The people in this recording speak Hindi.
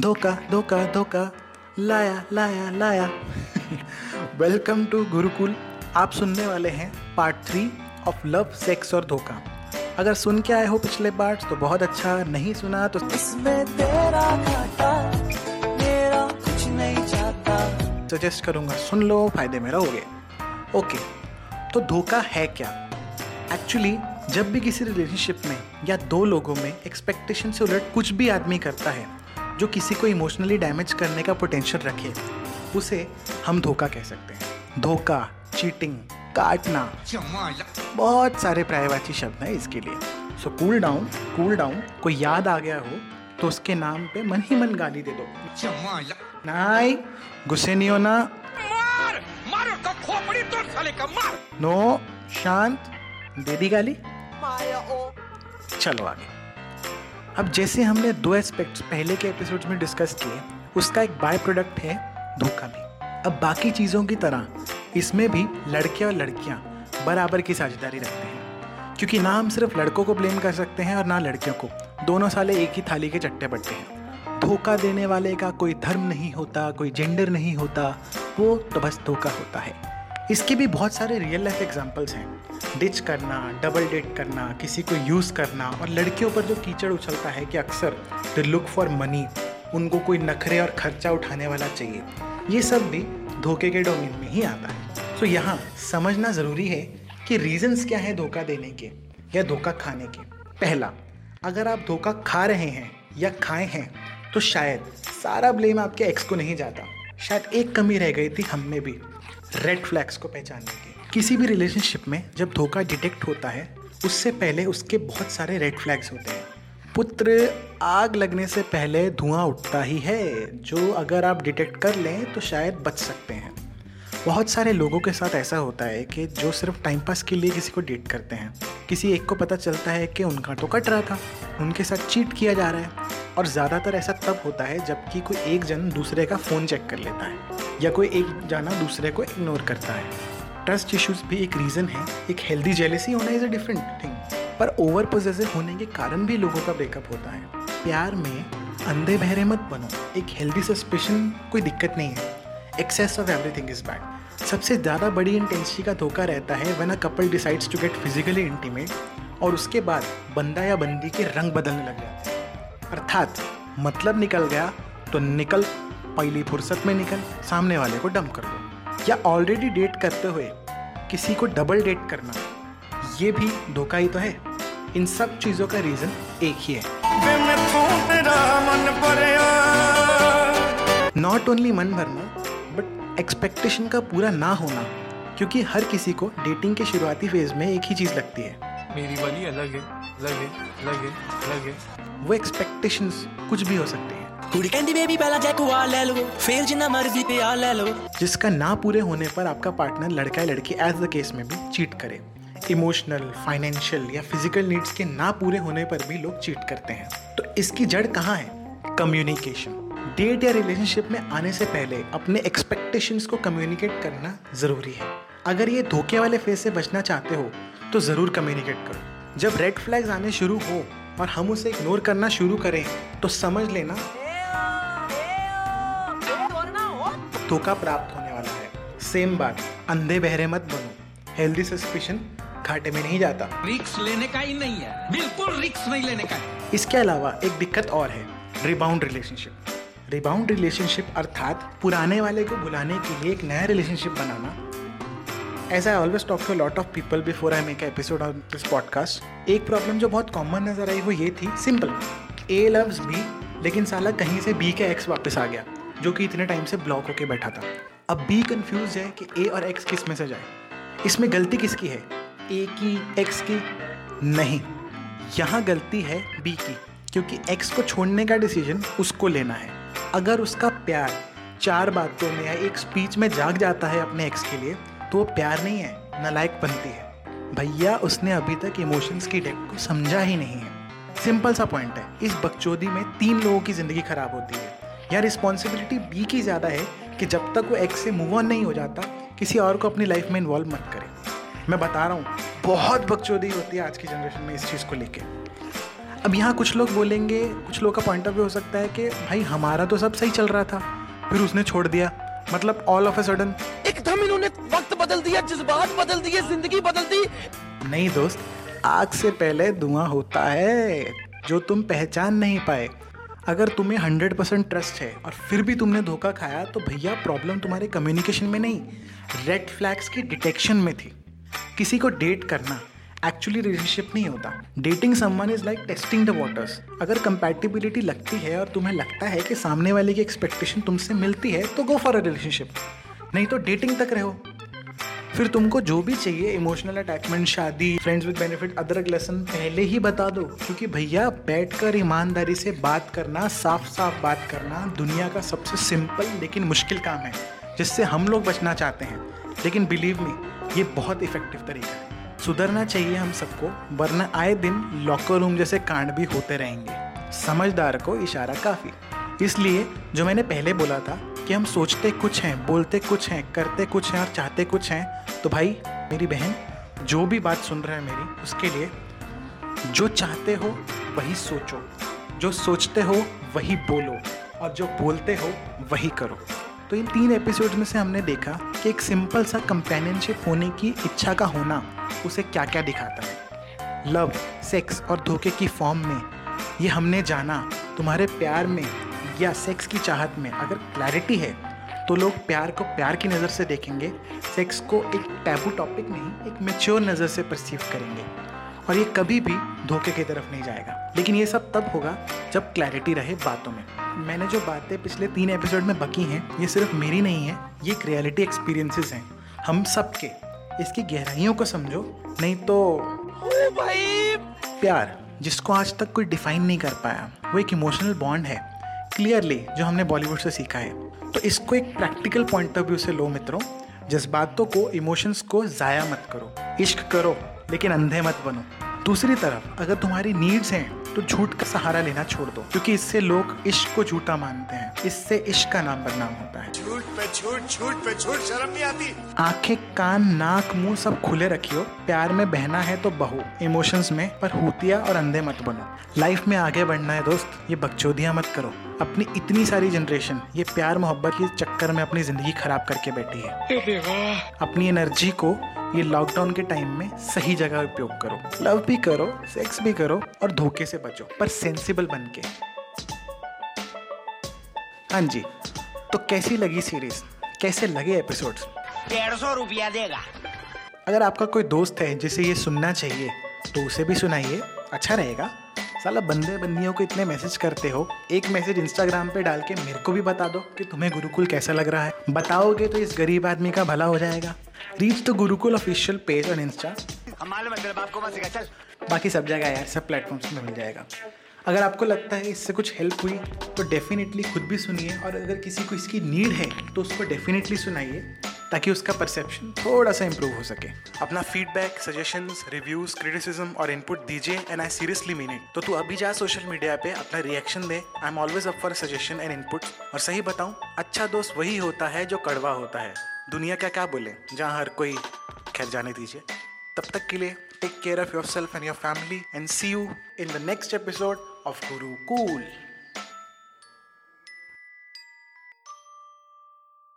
धोखा धोखा धोखा। लाया लाया लाया। Welcome to Gurukul. आप सुनने वाले हैं part three of love sex और धोखा। अगर सुन के आए हो पिछले पार्ट तो बहुत अच्छा। नहीं सुना तो इसमें तेरा घाटा मेरा कुछ नहीं जाता सजेस्ट करूँगा सुन लो फ़ायदे में रहोगे। ओके तो धोखा है क्या? एक्चुअली जब भी किसी रिलेशनशिप में या दो लोगों में एक्सपेक्टेशन से उलट कुछ भी आदमी करता है जो किसी को इमोशनली डैमेज करने का पोटेंशियल रखे उसे हम धोखा कह सकते हैं। धोखा चीटिंग काटना बहुत सारे पर्यायवाची शब्द हैं इसके लिए। So cool down cool down कोई याद आ गया हो तो उसके नाम पे मन ही मन गाली दे दो। नहीं गुस्से नहीं होना। मार मार उसको खोपड़ी तोड़ साले का मार। नो शांत दे दी गाली। चलो आगे। अब जैसे हमने दो एस्पेक्ट्स पहले के एपिसोड्स में डिस्कस किए, उसका एक बाय प्रोडक्ट है धोखा भी। अब बाकी चीज़ों की तरह, इसमें भी लड़के और लड़कियाँ बराबर की साझेदारी रखते हैं। क्योंकि ना हम सिर्फ़ लड़कों को ब्लेम कर सकते हैं और ना लड़कियों को, दोनों साले एक ही थाली के चट्टे बट्टे हैं। धोखा देने वाले का कोई धर्म नहीं होता, कोई जेंडर नहीं होता, वो तो बस धोखा होता है। इसके भी बहुत सारे रियल लाइफ एग्जाम्पल्स हैं। डिच करना डबल डेट करना, किसी को यूज़ करना और लड़कियों पर जो कीचड़ उछलता है कि अक्सर द लुक फॉर मनी उनको कोई नखरे और खर्चा उठाने वाला चाहिए, ये सब भी धोखे के डोमेन में ही आता है। सो यहाँ समझना ज़रूरी है कि रीजंस क्या है धोखा देने के या धोखा खाने के। पहला, अगर आप धोखा खा रहे हैं या खाए हैं तो शायद सारा ब्लेम आपके एक्स को नहीं जाता। शायद एक कमी रह गई थी हम में भी रेड फ्लैग्स को पहचानने की। किसी भी रिलेशनशिप में जब धोखा डिटेक्ट होता है, उससे पहले उसके बहुत सारे रेड फ्लैग्स होते हैं। पुत्र, आग लगने से पहले धुआँ उठता ही है, जो अगर आप डिटेक्ट कर लें तो शायद बच सकते हैं। बहुत सारे लोगों के साथ ऐसा होता है कि जो सिर्फ़ टाइम पास के लिए किसी को डेट करते हैं। किसी एक को पता चलता है कि उनका तो कट रहा था, उनके साथ चीट किया जा रहा है। और ज़्यादातर ऐसा तब होता है जबकि कोई एक जन दूसरे का फ़ोन चेक कर लेता है, या कोई एक जाना दूसरे को इग्नोर करता है। ट्रस्ट इश्यूज़ भी एक रीज़न है। एक हेल्दी जेलेसी होना इज़ अ डिफरेंट थिंग पर ओवर पोजेसिव होने के कारण भी लोगों का ब्रेकअप होता है। प्यार में अंधे बहरे मत बनो। एक हेल्दी सस्पेशन कोई दिक्कत नहीं है। Excess of everything is bad सबसे ज़्यादा बड़ी इंटेंसिटी का धोखा रहता है when a couple decides to get physically intimate और उसके बाद बंदा या बंदी के रंग बदलने लग जाते हैं। अर्थात मतलब निकल गया तो निकल, पहली फुर्सत में निकल, सामने वाले को डम कर दो। या ऑलरेडी डेट करते हुए किसी को डबल डेट करना ये भी धोखा ही तो है। इन सब चीज़ों का रीज़न एक ही है। नॉट ओनली मन भरना बट एक्सपेक्टेशन का पूरा ना होना क्योंकि हर किसी को डेटिंग के शुरुआती फ़ेज़ में एक ही चीज़ लगती है। मेरी वाली अलग है है अलग है वो एक्सपेक्टेशंस कुछ भी हो सकते हैं। जिसका ना पूरे होने पर आपका पार्टनर लड़का या लड़की एज द केस में भी चीट करे। इमोशनल फाइनेंशियल या फ़िज़िकल नीड्स के ना पूरे होने पर भी लोग चीट करते हैं। तो इसकी जड़ कहाँ है? कम्युनिकेशन डेट या रिलेशनशिप में आने से पहले अपने एक्सपेक्टेशंस को कम्युनिकेट करना ज़रूरी है। अगर ये धोखे वाले फ़ेज़ से बचना चाहते हो तो ज़रूर कम्युनिकेट करो। जब रेड फ्लैग्स आने शुरू हो और हम उसे इग्नोर करना शुरू करें तो समझ लेना धोखा प्राप्त होने वाला है। सेम बात अंधे बहरे मत बनो। हेल्दी सस्पिशन घाटे में नहीं जाता। रिक्स लेने का ही नहीं है। बिल्कुल रिक्स नहीं लेने का है। इसके अलावा एक दिक्कत और है रिबाउंड रिलेशनशिप रिबाउंड रिलेशनशिप अर्थात पुराने वाले को भुलाने के लिए एक नया relationship banana. As I always talk to lot of people before I make episode on this podcast एक प्रॉब्लम जो बहुत कॉमन नज़र आई वो ये थी सिंपल ए लव्स बी लेकिन साला कहीं से बी का एक्स वापस आ गया। जो कि इतने टाइम से ब्लॉक होके बैठा था। अब बी कंफ्यूज है कि ए और एक्स किसमें से जाए। इसमें गलती किसकी है? ए की एक्स की? नहीं। यहाँ गलती है बी की, क्योंकि एक्स को छोड़ने का डिसीज़न उसको लेना है। अगर उसका प्यार चार बातों में या एक स्पीच में जाग जाता है अपने एक्स के लिए तो वो प्यार नहीं है, नालायक बनती है। भैया, उसने अभी तक इमोशंस की डेप्थ को समझा ही नहीं है। सिंपल सा पॉइंट है, इस बकचोदी में तीन लोगों की ज़िंदगी खराब होती है। या रिस्पॉन्सिबिलिटी बी की ज़्यादा है कि जब तक वो एक्स से मूव ऑन नहीं हो जाता किसी और को अपनी लाइफ में इन्वॉल्व मत करे। मैं बता रहा हूँ बहुत बकचोदी होती है आज की जनरेशन में इस चीज़ को लेके। अब यहाँ कुछ लोग बोलेंगे कुछ लोग का पॉइंट ऑफ़ व्यू हो सकता है कि भाई हमारा तो सब सही चल रहा था फिर उसने छोड़ दिया। मतलब ऑल ऑफ़ ए सडन एकदम इन्होंने वक्त बदल दिया जज्बात बदल दिए ज़िंदगी बदल दी। नहीं दोस्त आग से पहले धुआँ होता है जो तुम पहचान नहीं पाए। अगर तुम्हें हंड्रेड परसेंट ट्रस्ट है और फिर भी तुमने धोखा खाया तो भैया प्रॉब्लम तुम्हारे कम्युनिकेशन में नहीं रेड फ्लैग्स की डिटेक्शन में थी। किसी को डेट करना एक्चुअली रिलेशनशिप नहीं होता। Dating someone is like testing the waters अगर कंपैटिबिलिटी लगती है और तुम्हें लगता है कि सामने वाले की एक्सपेक्टेशन तुमसे मिलती है तो गो फॉर अ रिलेशनशिप नहीं तो डेटिंग तक रहो। फिर तुमको जो भी चाहिए इमोशनल अटैचमेंट शादी फ्रेंड्स विद बेनिफिट अदरक लेसन पहले ही बता दो। क्योंकि भैया, बैठकर ईमानदारी से बात करना साफ़ साफ़ बात करना दुनिया का सबसे सिंपल लेकिन मुश्किल काम है, जिससे हम लोग बचना चाहते हैं। लेकिन बिलीव मी ये बहुत इफ़ेक्टिव तरीका है। सुधरना चाहिए हम सबको, वरना आए दिन लॉकर रूम जैसे कांड भी होते रहेंगे। समझदार को इशारा काफ़ी। इसलिए, जो मैंने पहले बोला था कि हम सोचते कुछ हैं, बोलते कुछ हैं, करते कुछ हैं और चाहते कुछ हैं तो भाई, मेरी बहन, जो भी बात सुन रहा है मेरी, उसके लिए जो चाहते हो, वही सोचो। जो सोचते हो, वही बोलो। और जो बोलते हो, वही करो। तो इन तीन एपिसोड में से हमने देखा कि एक सिंपल सा कंपेनियनशिप होने की इच्छा का होना, उसे क्या क्या दिखाता है। लव सेक्स और धोखे की फॉर्म में, ये हमने जाना तुम्हारे प्यार में या सेक्स की चाहत में अगर क्लैरिटी है तो लोग प्यार को प्यार की नज़र से देखेंगे। सेक्स को एक टैबू टॉपिक नहीं एक मेच्योर नज़र से परसीव करेंगे। और ये कभी भी धोखे की तरफ़ नहीं जाएगा। लेकिन ये सब तब होगा जब क्लैरिटी रहे बातों में। मैंने जो बातें पिछले तीन एपिसोड में बकी हैं ये सिर्फ़ मेरी नहीं है ये एक रियलिटी एक्सपीरियंसेस हैं। हम सब के इसकी गहराइयों को समझो नहीं तो भाई! प्यार जिसको आज तक कोई डिफाइन नहीं कर पाया वो एक इमोशनल बॉन्ड है। क्लियरली जो हमने बॉलीवुड से सीखा है। तो इसको एक प्रैक्टिकल पॉइंट ऑफ़ व्यू से लो मित्रों, जज्बातों को इमोशंस को ज़ाया मत करो। इश्क करो, लेकिन अंधे मत बनो। दूसरी तरफ़, अगर तुम्हारी नीड्स हैं तो झूठ का सहारा लेना छोड़ दो, क्योंकि इससे लोग इश्क को झूठा मानते हैं। इससे इश्क का नाम बदनाम होता है। पे झूठ झूठ पे झूठ शर्म नहीं आती। आँखें कान नाक मुँह सब खुले रखियो। प्यार में बहना है तो बहो। इमोशंस में पर हुतिया और अंधे मत बनो। लाइफ में आगे बढ़ना है दोस्त ये बकचोदियाँ मत करो। अपनी इतनी सारी जनरेशन ये प्यार मोहब्बत के चक्कर में अपनी ज़िंदगी खराब करके बैठी है। अपनी एनर्जी को ये लॉकडाउन के टाइम में सही जगह उपयोग करो। लव भी करो सेक्स भी करो और धोखे से बचो पर सेंसिबल बन के हाँ जी। तो कैसी लगी सीरीज़ कैसे लगे एपिसोड्स डेढ़ सौ रुपया देगा। अगर आपका कोई दोस्त है जिसे ये सुनना चाहिए तो उसे भी सुनाइए। अच्छा रहेगा। साला बंदे बंदियों को इतने मैसेज करते हो एक मैसेज इंस्टाग्राम पे डाल के मेरे को भी बता दो कि तुम्हें गुरुकुल कैसा लग रहा है। बताओगे तो इस गरीब आदमी का भला हो जाएगा। Reach the Gurukul official page on insta बाकी सब जगह यार सब प्लेटफॉर्म्स में मिल जाएगा। अगर आपको लगता है इससे कुछ हेल्प हुई तो डेफिनेटली खुद भी सुनिए और अगर किसी को इसकी नीड है तो उसको डेफिनेटली सुनाइए, ताकि उसका परसेप्शन थोड़ा सा इम्प्रूव हो सके। अपना फीडबैक सजेशंस रिव्यूज़ क्रिटिसिज्म और इनपुट दीजिए and I seriously mean it तो तू अभी जा सोशल मीडिया पे, अपना reaction they. I am always up for suggestion and input और सही बताऊँ अच्छा दोस्त वही होता है जो कड़वा होता है। दुनिया का क्या बोले, जहाँ हर कोई खैर जाने दीजिए। तब तक के लिए take care of yourself and your family and see you in the next episode of Guru Kool.